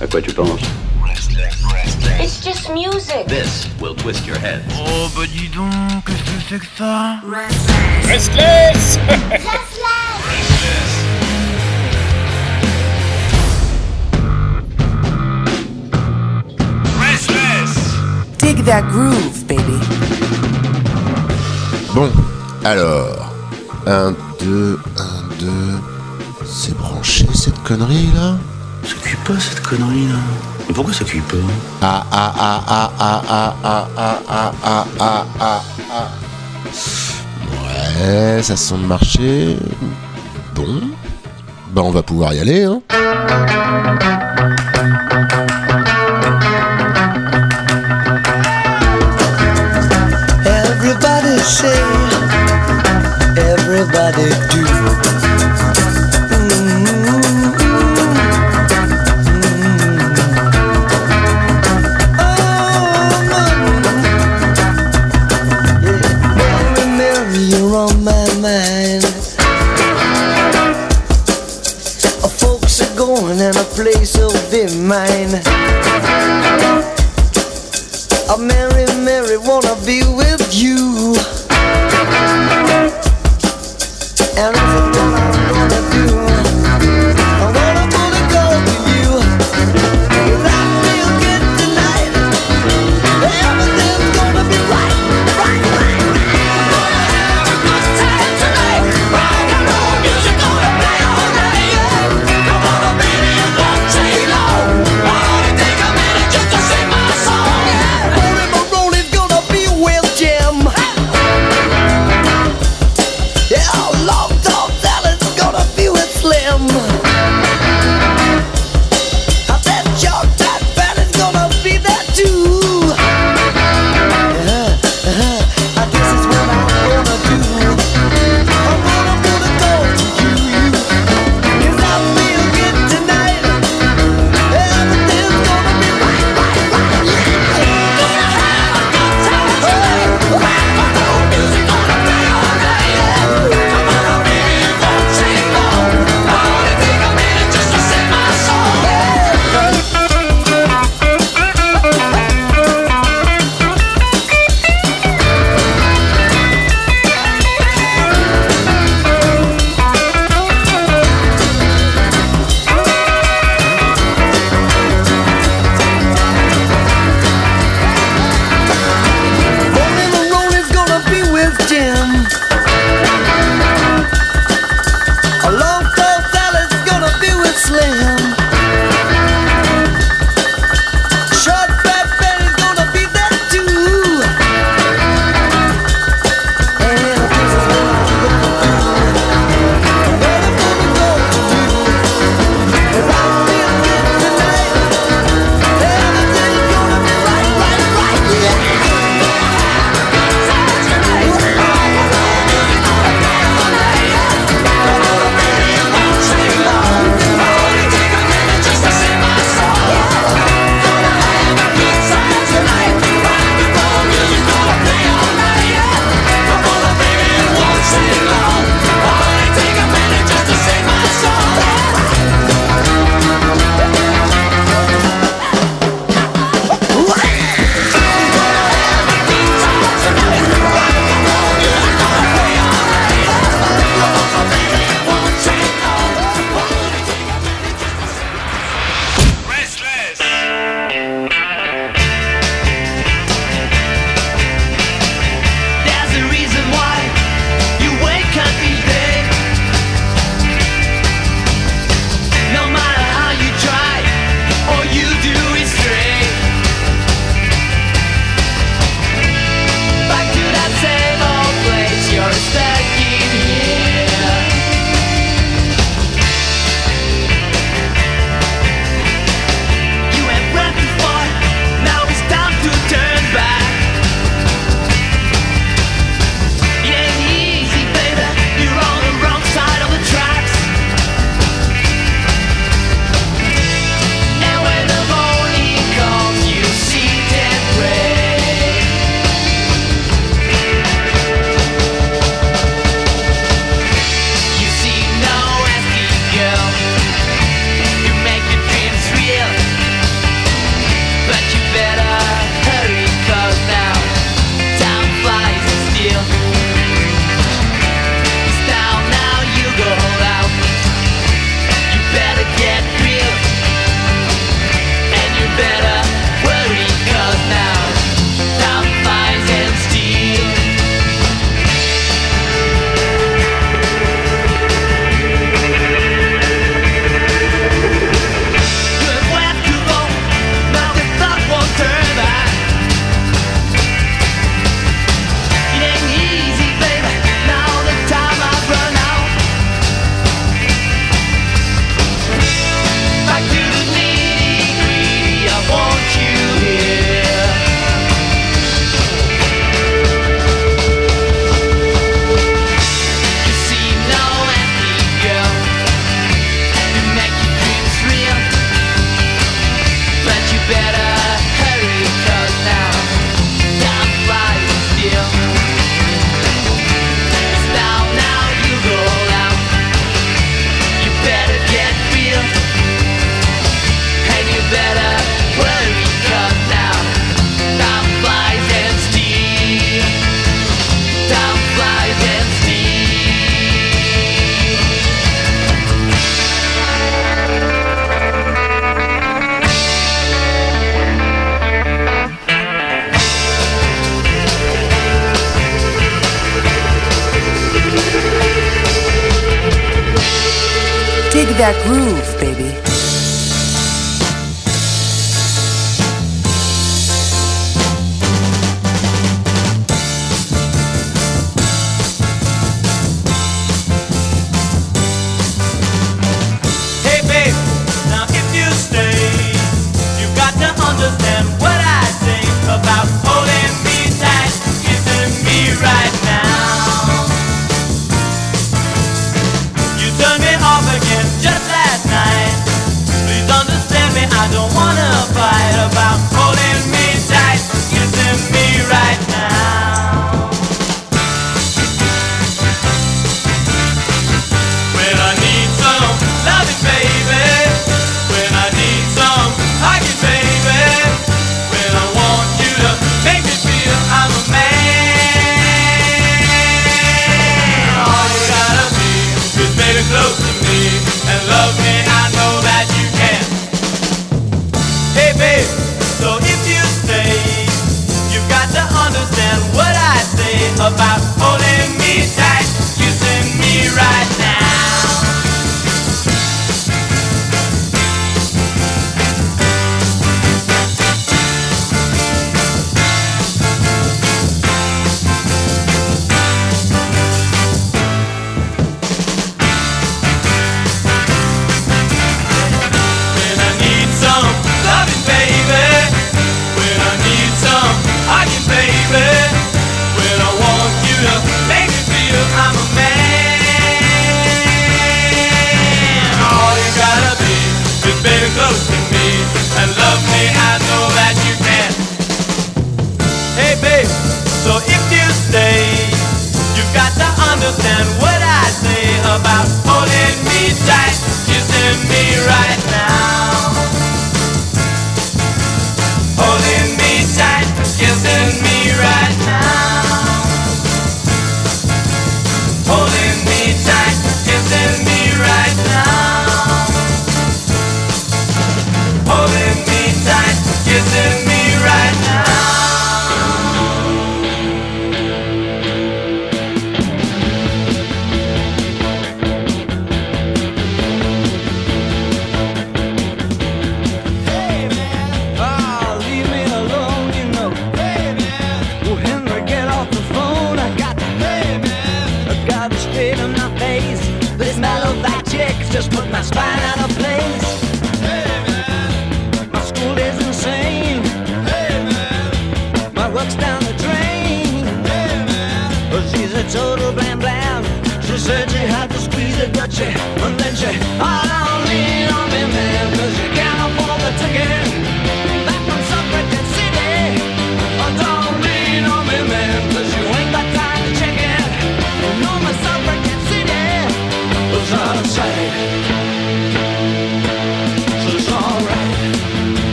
À quoi tu penses It's just music. This will twist your head. Oh bah dis donc, qu'est-ce que c'est que ça Restless Dig that groove, baby. Bon, alors. 1, 2, 1, 2. C'est branché cette connerie là? Ça cuit pas cette connerie là. Mais pourquoi ça cuit pas Ah ah ah ah ah ah ah ah ah ah ah ah ah Ouais, ça semble marcher. Bon. Bah on va pouvoir y aller hein.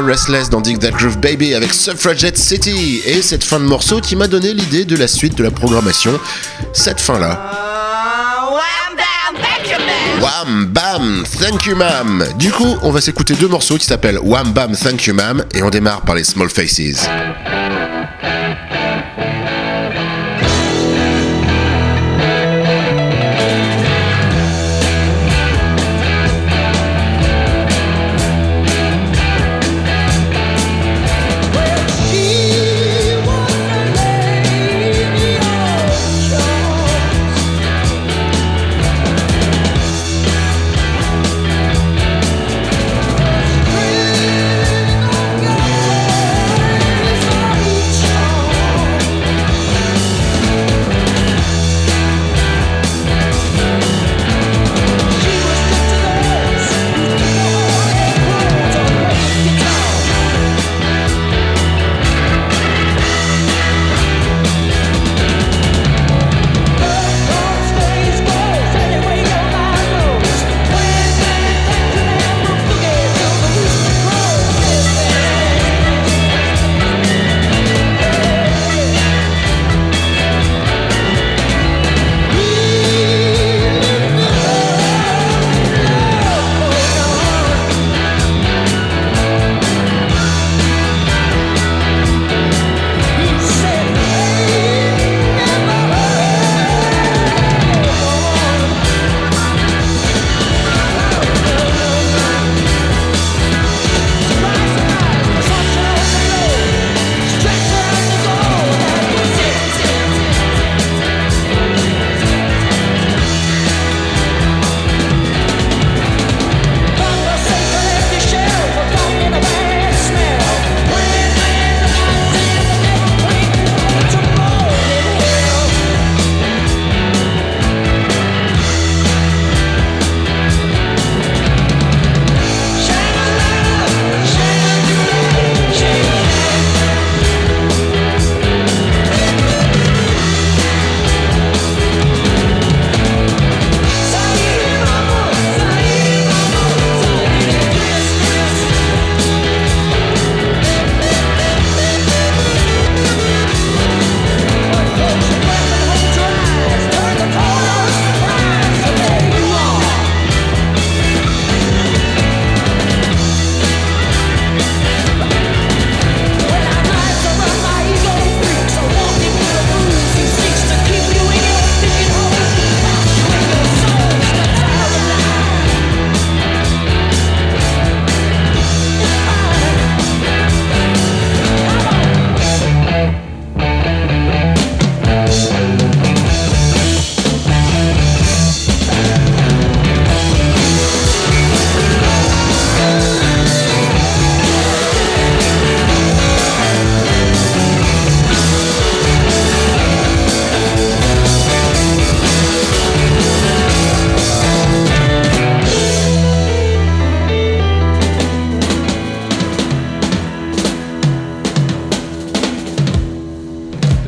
Restless dans Dig That Groove Baby avec Suffragette City et cette fin de morceau qui m'a donné l'idée de la suite de la programmation. Cette fin-là. Wham Bam Thank You Ma'am. Du coup, on va s'écouter deux morceaux qui s'appellent Wham Bam Thank You Ma'am et on démarre par les Small Faces.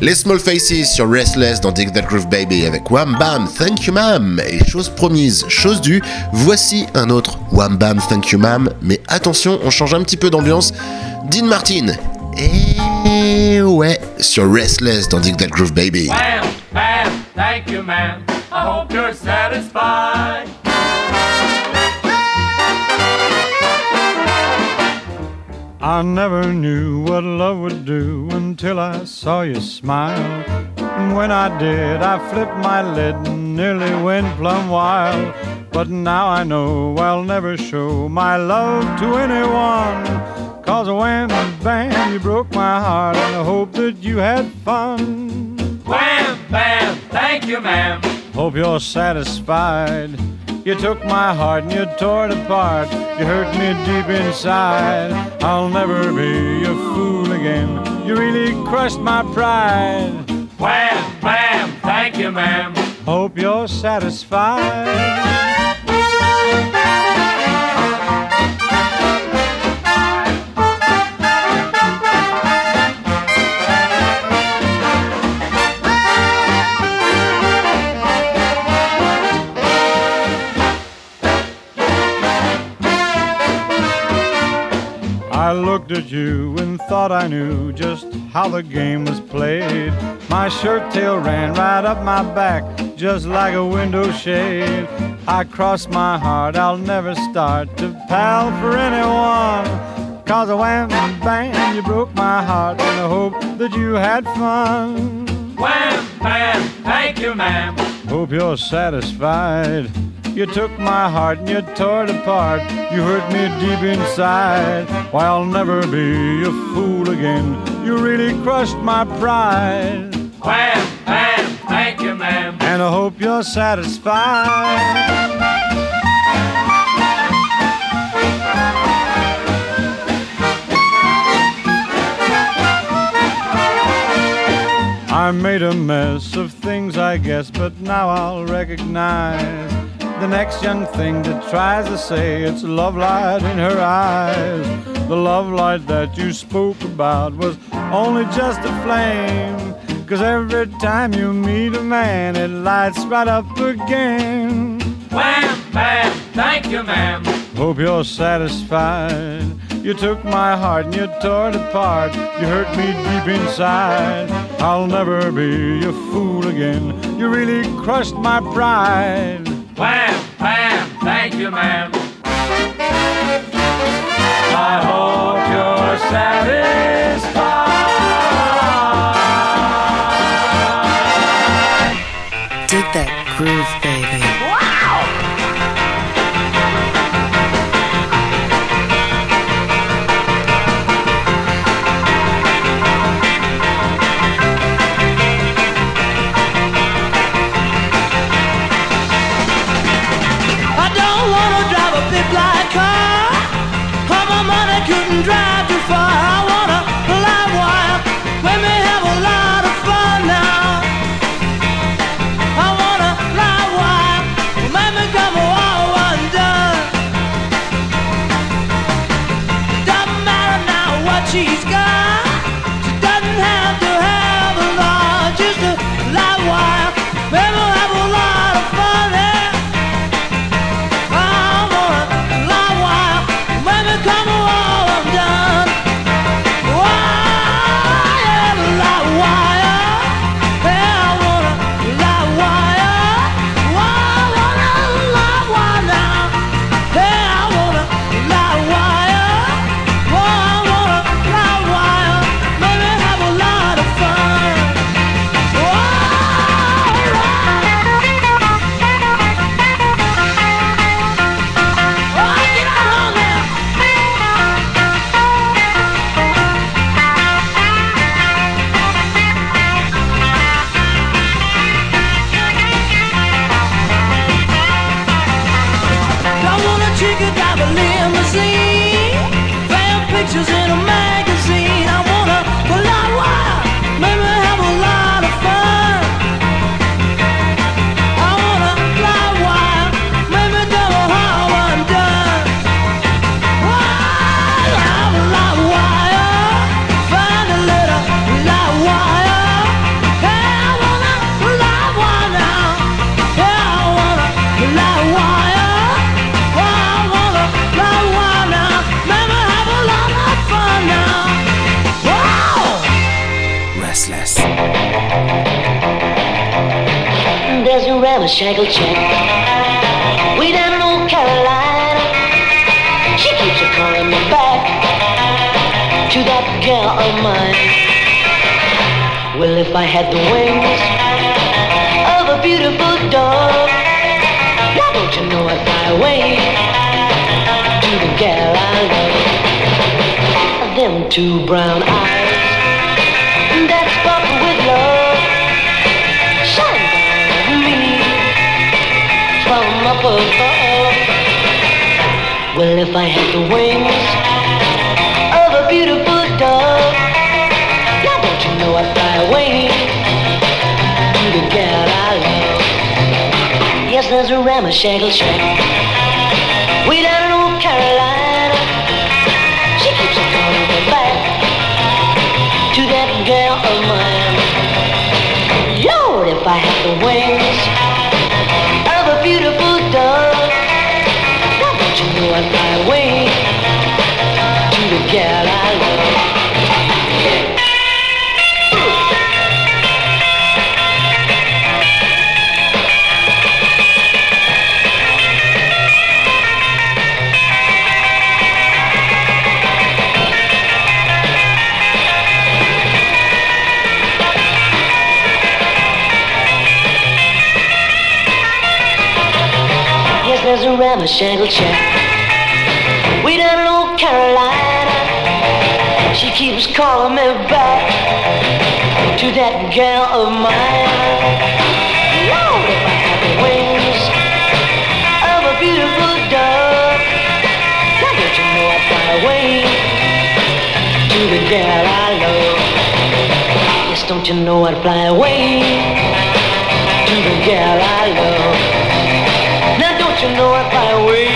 Les Small Faces sur Restless dans Dig That Groove Baby avec Wham Bam Thank You Ma'am. Et chose promise, chose due, voici un autre Wham Bam Thank You Ma'am. Mais attention, on change un petit peu d'ambiance. Dean Martin. Et ouais, sur Restless dans Dig That Groove Baby. Bam, bam, thank you, ma'am. I hope you're satisfied. I never knew what love would do until I saw you smile. And when I did, I flipped my lid and nearly went plumb wild. But now I know I'll never show my love to anyone. Cause when bam, you broke my heart, and I hope that you had fun. Wham, bam, thank you, ma'am. Hope you're satisfied. You took my heart and you tore it apart. You hurt me deep inside. I'll never be a fool again. You really crushed my pride. Wham, bam, thank you, ma'am. Hope you're satisfied. I looked at you and thought I knew just how the game was played. My shirt tail ran right up my back, just like a window shade. I crossed my heart, I'll never start to pal for anyone. Cause a wham bam, you broke my heart, and I hope that you had fun. Wham, bam, thank you, ma'am. Hope you're satisfied. You took my heart and you tore it apart. You hurt me deep inside. Why, I'll never be a fool again. You really crushed my pride. Wham, bam, thank you, ma'am. And I hope you're satisfied. I made a mess of things, I guess, but now I'll recognize the next young thing that tries to say it's love light in her eyes. The love light that you spoke about was only just a flame. Cause every time you meet a man, it lights right up again. Wham, bam, thank you, ma'am. Hope you're satisfied. You took my heart and you tore it apart. You hurt me deep inside. I'll never be a fool again. You really crushed my pride. Wham, bam, thank you, ma'am. I hope you're satisfied. A ramshackle way down in Old Carolina. She keeps calling me back to that gal of mine. Well, if I had the wings of a beautiful dove, now don't you know I'd fly away to the gal I love. Them two brown eyes that sparkle from above. Well, if I had the wings of a beautiful dove, now don't you know I'd fly away to the gal I love. Yes, there's a ramshackle shack way down in Old Carolina. She keeps on calling me back to that gal of mine. Lord, if I had the wings was my way to the girl I love. there's a ramshackle check. Keeps calling me back to that gal of mine. Lord, if I had the wings of a beautiful dove, now don't you know I'd fly away to the gal I love. Yes, don't you know I'd fly away to the gal I love. Now don't you know I'd fly away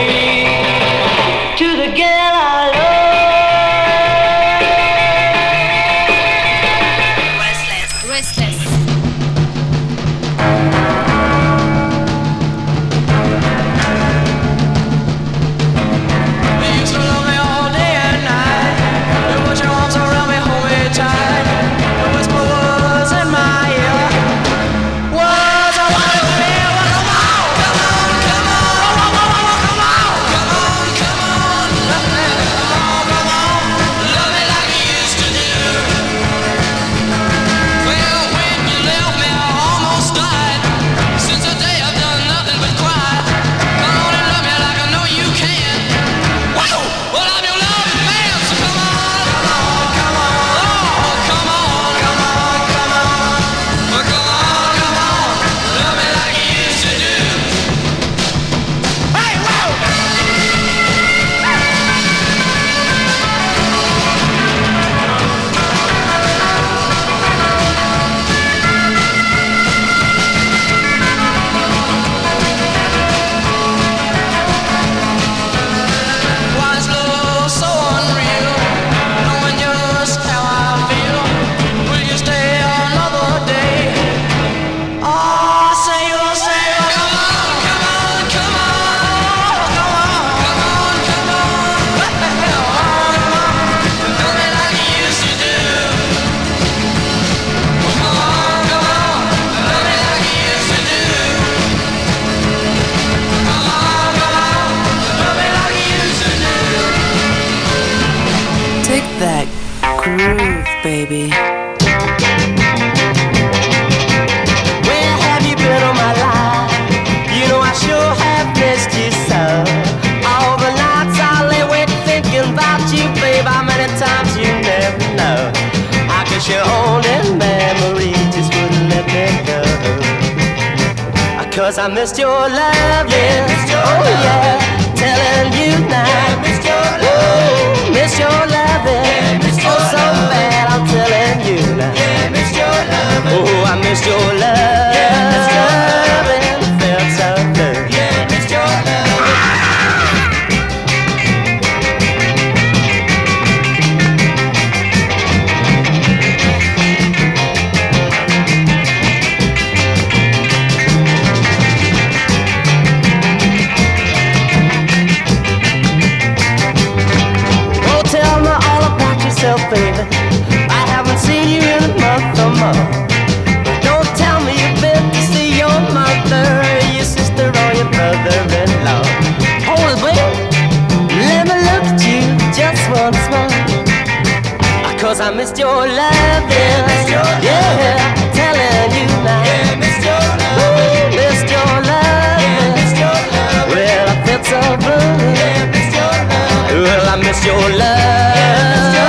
groove, baby. Where have you been all my life? You know I sure have missed you so. All the nights I lay awake thinking about you, babe. How many times you never know. I guess your only memory just wouldn't let me go. Uh, Cause I missed your love, yeah. oh yeah, telling you now. Ooh, miss your loving, oh so bad. I'm telling you now. Oh, I missed your love. and felt I missed your love, yeah. Yeah, telling you now. Ooh, missed your love. Well, I felt so blue. Well, I miss your love.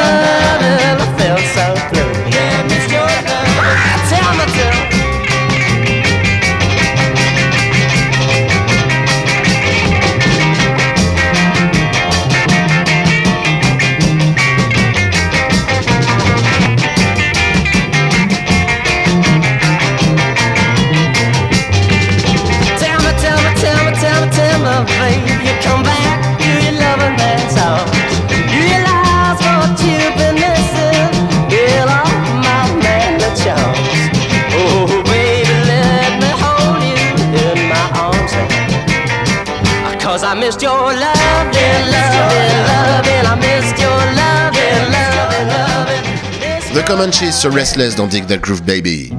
The Comanches sur Restless dans Dig That Groove Baby.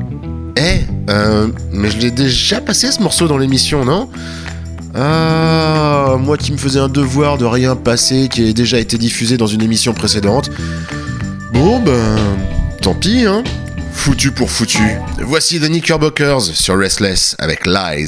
Eh, euh, mais je l'ai déjà passé ce morceau dans l'émission, non? Ah, moi qui me faisais un devoir de rien passer, qui a déjà été diffusé dans une émission précédente. Bon, ben, tant pis, hein. Foutu pour foutu. Voici The Knickerbockers sur Restless avec lies,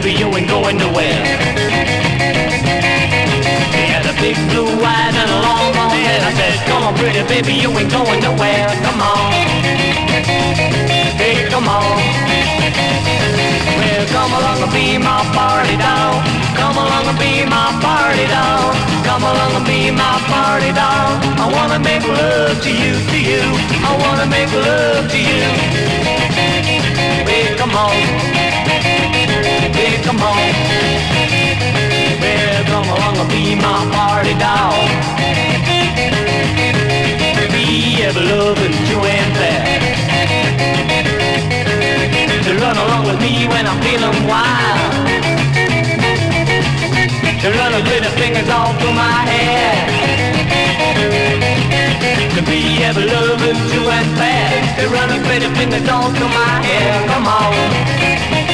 baby, you ain't going nowhere. She had a big blue eyes and a long blonde hair. I said, come on, pretty baby, you ain't going nowhere. Come on, hey, come on. Well, come along and be my party doll. Come along and be my party doll. Come along and be my party doll. I wanna make love to you, to you. I wanna make love to you. Well, come on. Come on. Well, come along and be my party doll. Be ever loving Joanne Fair to run along with me when I'm feeling wild. To run with little fingers all through my hair. To be ever loving to and fast. To run with little fingers all through my hair. Come on.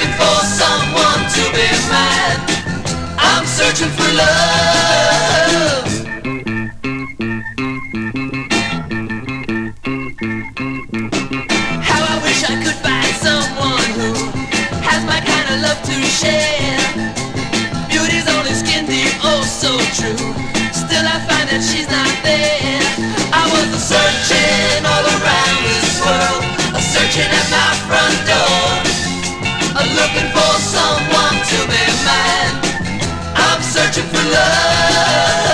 looking for someone to be mine. I'm searching for love. How I wish I could find someone who has my kind of love to share. Beauty's only skin deep, oh so true. Still I find that she's not there. I was searching all around this world, a searching at my front door, someone to be mine. I'm searching for love.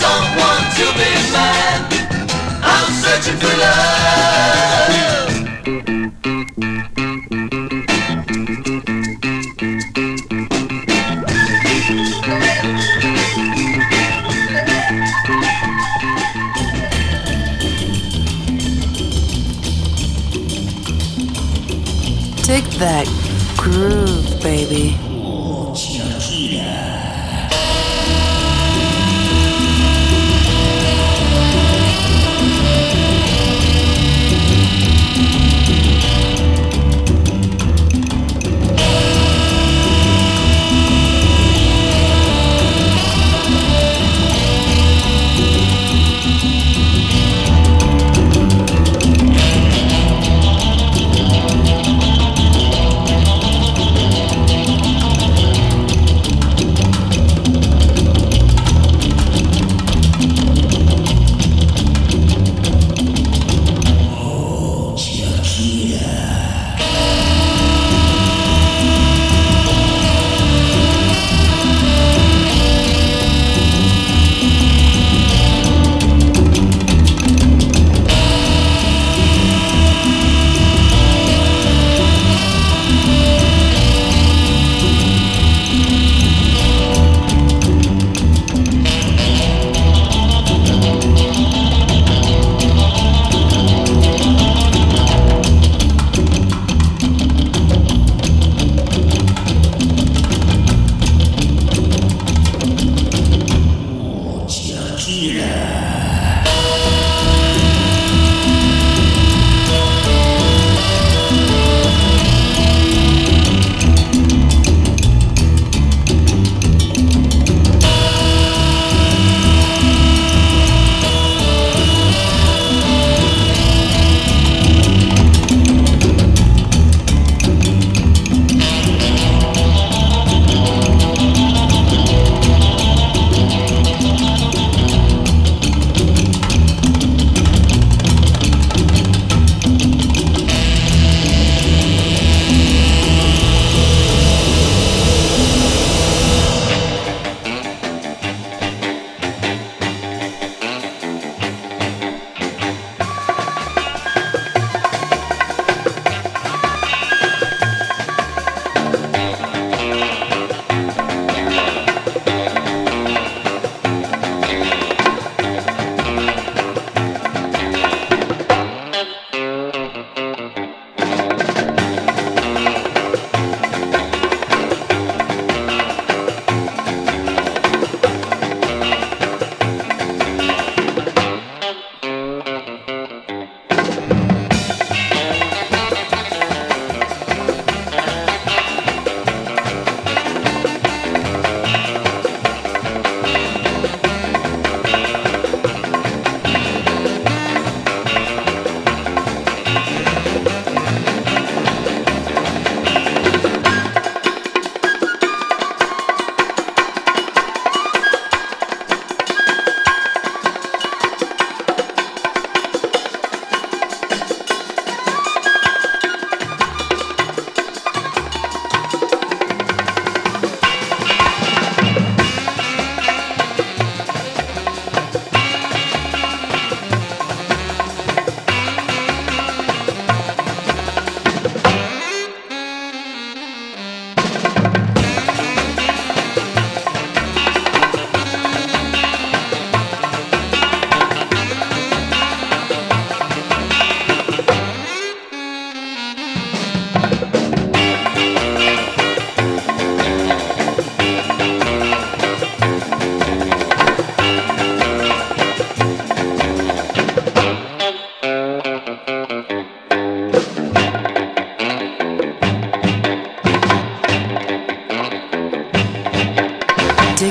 Someone to be mine. I'm searching for love. That groove, baby.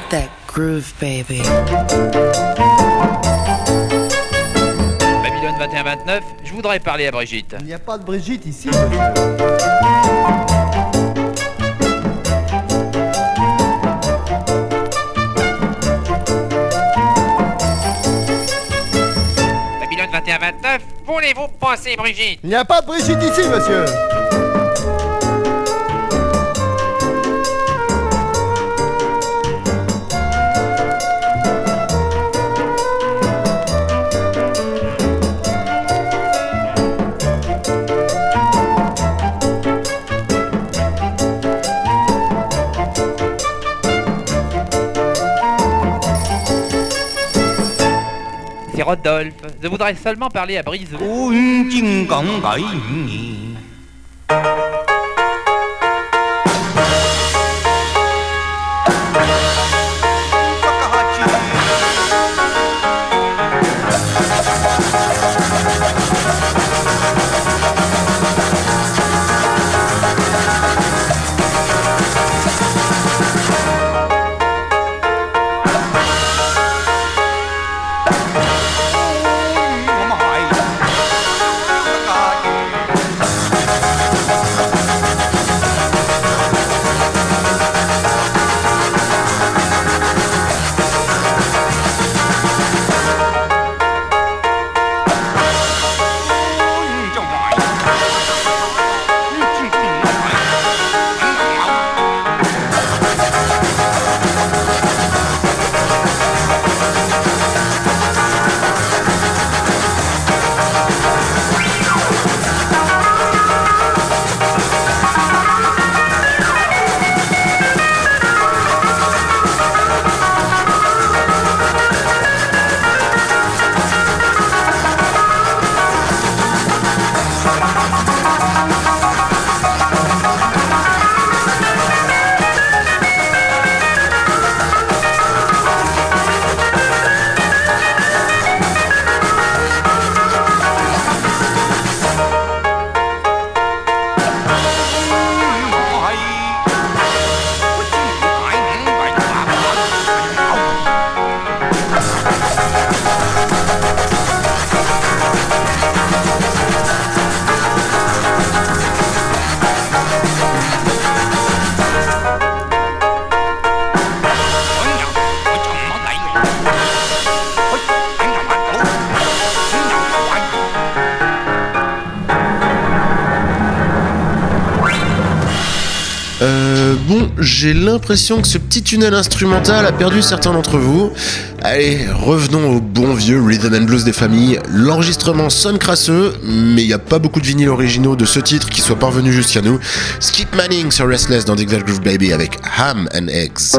That groove, baby. Babylone 21-29, je voudrais parler à Brigitte. Il n'y a pas de Brigitte ici, monsieur. Babylone 21-29, voulez-vous passer Brigitte? Il n'y a pas de Brigitte ici, monsieur. Rodolphe, je voudrais seulement parler à Brise. J'ai l'impression que ce petit tunnel instrumental a perdu certains d'entre vous. Allez, revenons au bon vieux rhythm and blues des familles. L'enregistrement sonne crasseux, mais il n'y a pas beaucoup de vinyles originaux de ce titre qui soient parvenus jusqu'à nous. Skip Manning sur Restless dans Dig That Groove Baby avec Ham and Eggs.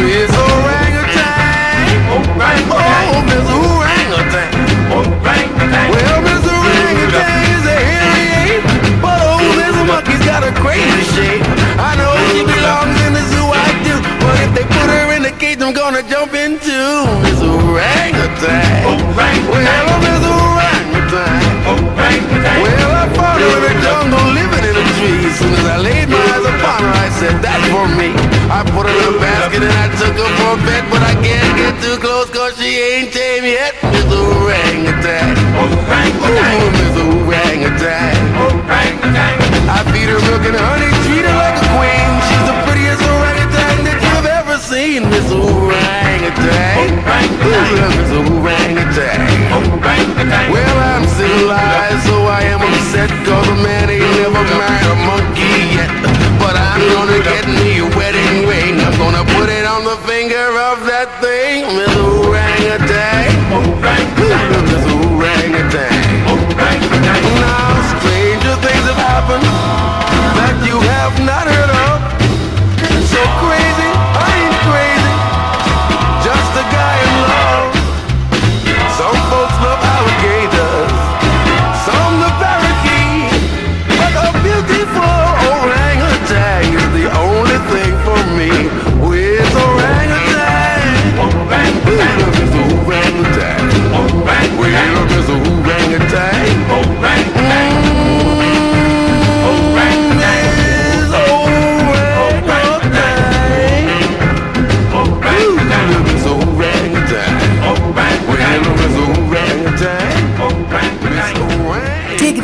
Miss Orangutan. Orangutan. Oh, Miss Orangutan. Orangutan. Well, Miss Orangutan is a hairy ape, but oh, Miss Monkey's got a crazy shape. I know she belongs in the zoo, I do. But if they put her in the cage, I'm gonna jump into Miss Orangutan. Well, Miss Orangutan. Well, In the jungle, living in a tree. As soon as I laid my eyes upon her, I said, that's for me. I put her in a basket and I took her for a bet, but I can't get too close cause she ain't tame yet. Miss Orangutan. Ooh, Miss Orangutan. I feed her milk and honey, treat her like a queen. She's the prettiest orangutan seen. Miss Orangutan. Miss Orangutan. Well, I'm civilized, so I am upset Cause a man ain't never married a monkey yet. But I'm gonna get me a wedding ring. I'm gonna put it on the finger of that thing. Miss Orangutan Miss Orangutan Now, stranger things have happened That you have not heard of. So crazy,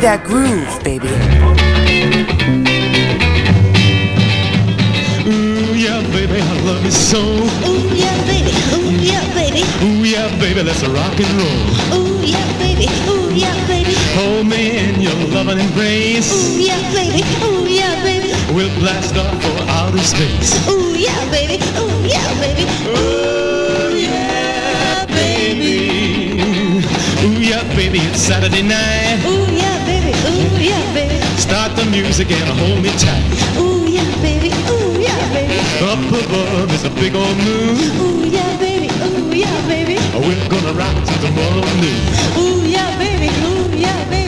that groove, baby. Ooh, yeah, baby, I love you so. Ooh, yeah, baby. Ooh, yeah, baby. Ooh, yeah, baby, let's rock and roll. Ooh, Ooh yeah, baby. Ooh yeah, baby. Hold me in your loving embrace. Ooh yeah, baby. Ooh yeah, baby. We'll blast off for outer space. Ooh yeah, baby. Ooh yeah, baby. Ooh yeah, baby. Ooh yeah, baby. It's Saturday night. Ooh yeah, baby. Ooh yeah, baby. Start the music and hold me tight. Ooh yeah, baby. Ooh yeah, baby. Up above is a big old moon. Ooh yeah, baby. Ooh yeah, baby. We're gonna rock till tomorrow noon. Ooh yeah, baby. Ooh yeah, baby.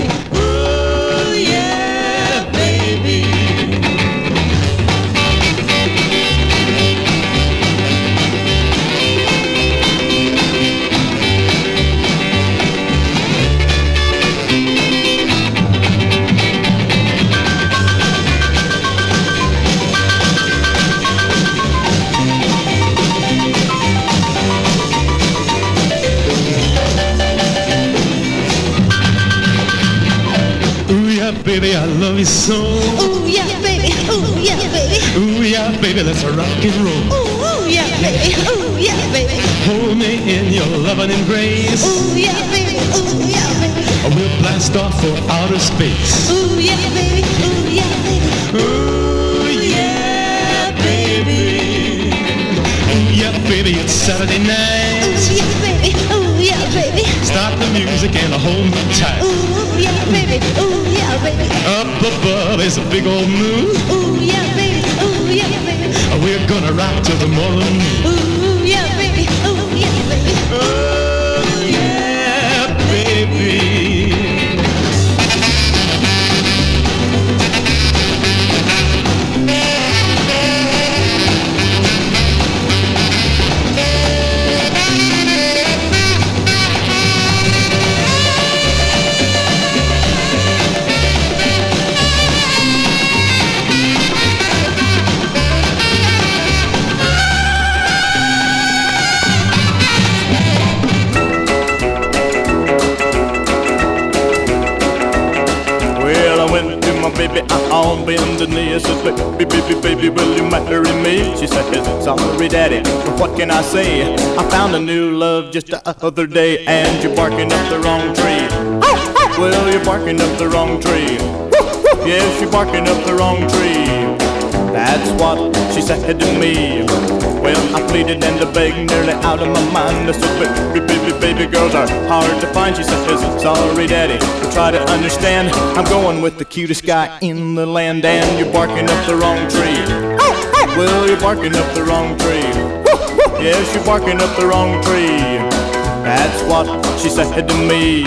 Baby, I love you so. Ooh yeah, baby. Ooh yeah, baby. Ooh yeah, baby, let's rock and roll. Ooh ooh yeah, baby. Ooh yeah, baby. Hold me in your loving embrace. Ooh yeah, baby. Ooh yeah, baby. We'll blast off for outer space. Ooh yeah, baby. Ooh yeah, baby. Ooh yeah, baby. Ooh yeah, baby, it's Saturday night. Ooh yeah, baby. Ooh yeah, baby. Start the music and hold me tight. Ooh yeah, baby. Ooh yeah, baby. Up above is a big old moon. Ooh yeah, baby. Ooh yeah, baby. We're gonna rock till the morning. Ooh yeah, baby. Ooh yeah, baby. Ooh just the other day, and you're barking up the wrong tree. Well, you're barking up the wrong tree. Yes, you're barking up the wrong tree. That's what she said to me. Well, I pleaded and begged nearly out of my mind. I said, baby, baby, baby, girls are hard to find. She says, sorry, daddy, but try to understand. I'm going with the cutest guy in the land, and you're barking up the wrong tree. Well, you're barking up the wrong tree. Yes, you're barking up the wrong tree. That's what she said to me.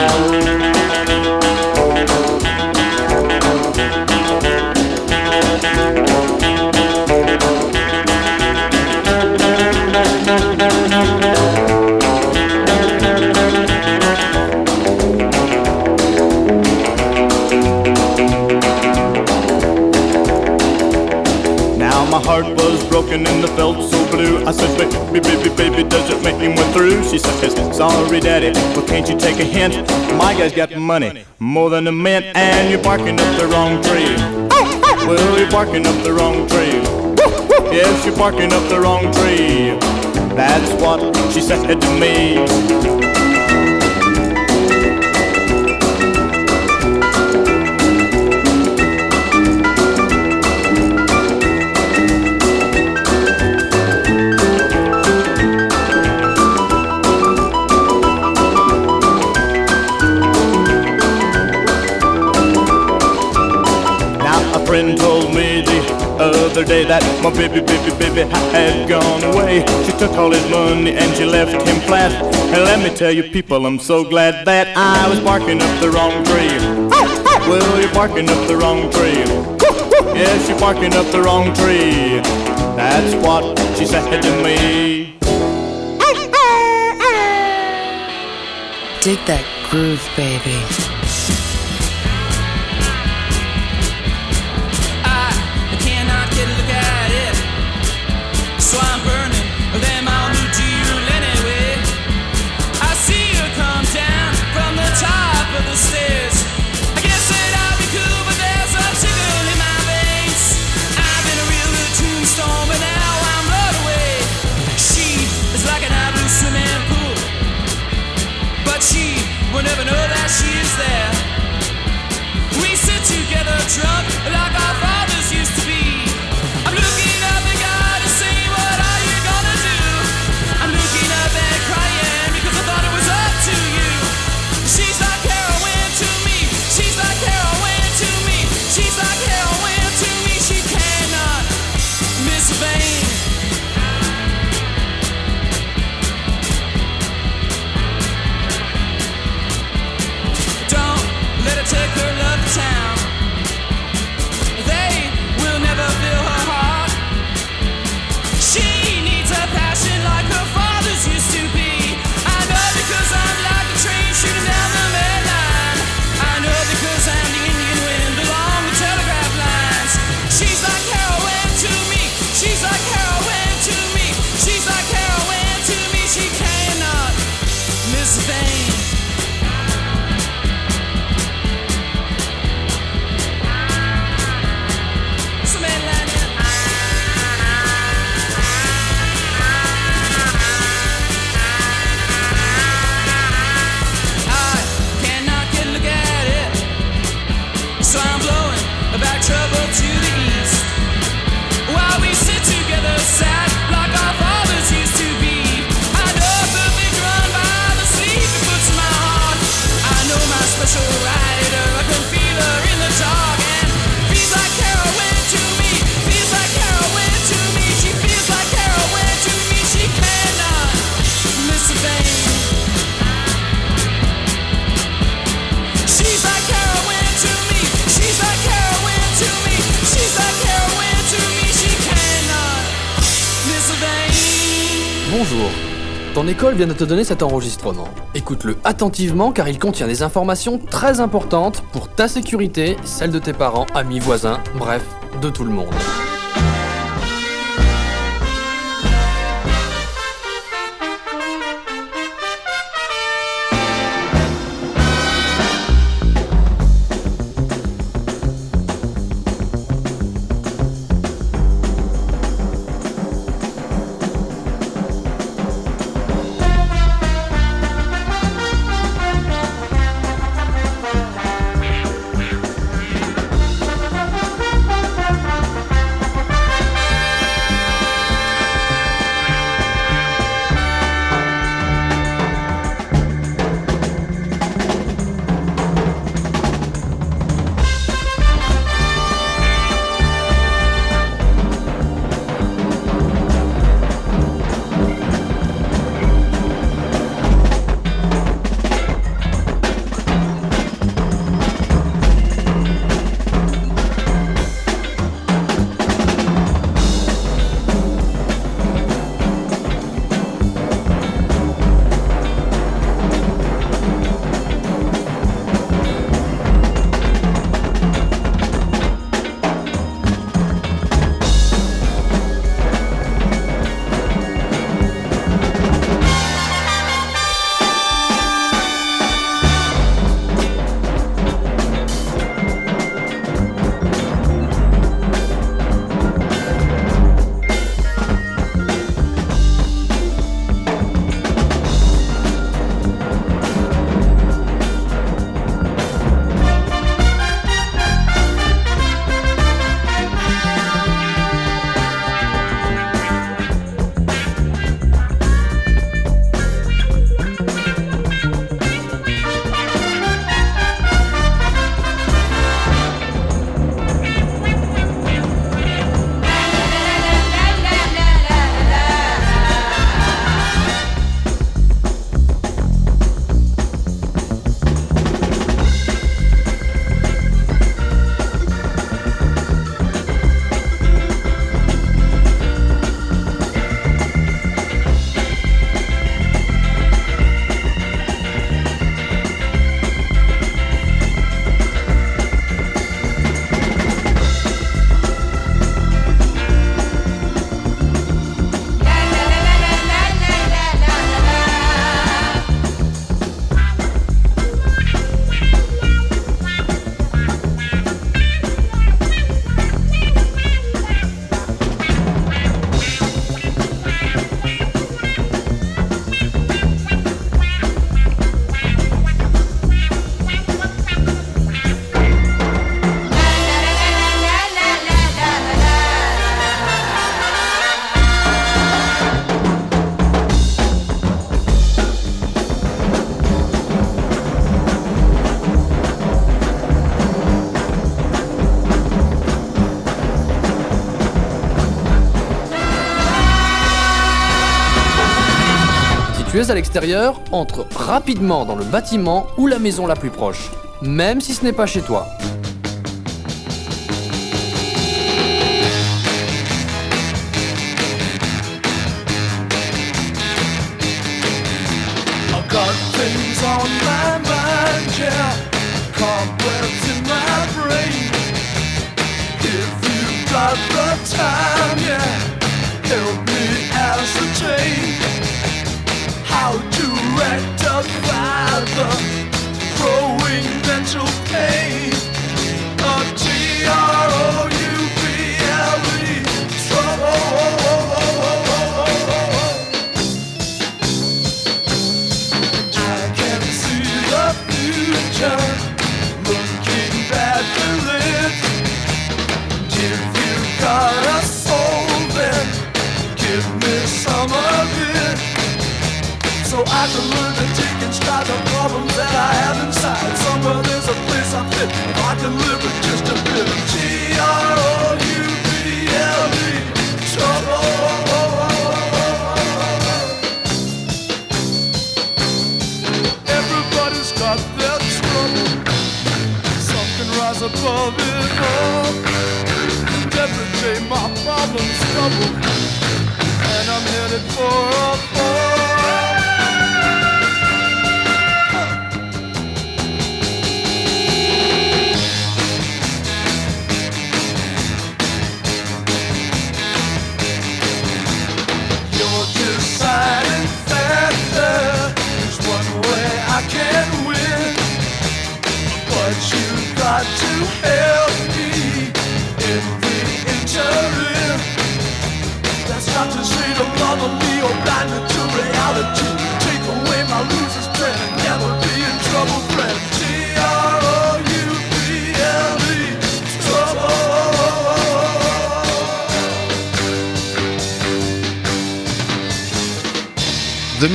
Now my heart was broken and I felt blue. I said, baby, baby, baby, does it make me went through? She says, sorry, daddy, but can't you take a hint? My guy's got money, more than a mint, and you're barking up the wrong tree. Well, you're barking up the wrong tree. Yes, you're barking up the wrong tree. That's what she said to me. Day that my baby, baby, baby had gone away. She took all his money and she left him flat. And let me tell you, people, I'm so glad that I was barking up the wrong tree. Well, you're barking up the wrong tree. Yes, you're barking up the wrong tree. That's what she said to me. Dig that groove, baby. Vient de te donner cet enregistrement. Écoute-le attentivement car il contient des informations très importantes pour ta sécurité, celle de tes parents, amis, voisins, bref, de tout le monde. à l'extérieur, entre rapidement dans le bâtiment ou la maison la plus proche, même si ce n'est pas chez toi.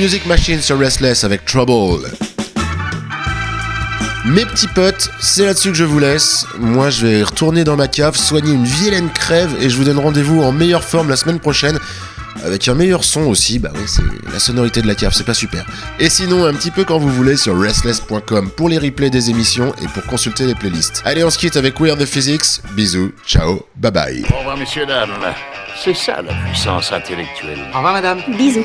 Music Machine sur Restless avec Trouble. Mes petits potes, c'est là-dessus que je vous laisse. Moi, je vais retourner dans ma cave, soigner une vilaine crève et je vous donne rendez-vous en meilleure forme la semaine prochaine. Avec un meilleur son aussi, bah oui, c'est la sonorité de la cave, c'est pas super. Et sinon, un petit peu quand vous voulez sur restless.com pour les replays des émissions et pour consulter les playlists. Allez, on se quitte avec Weird the Physics. Bisous, ciao, bye bye. Au revoir, messieurs, dames. C'est ça la puissance intellectuelle. Au revoir, madame. Bisous.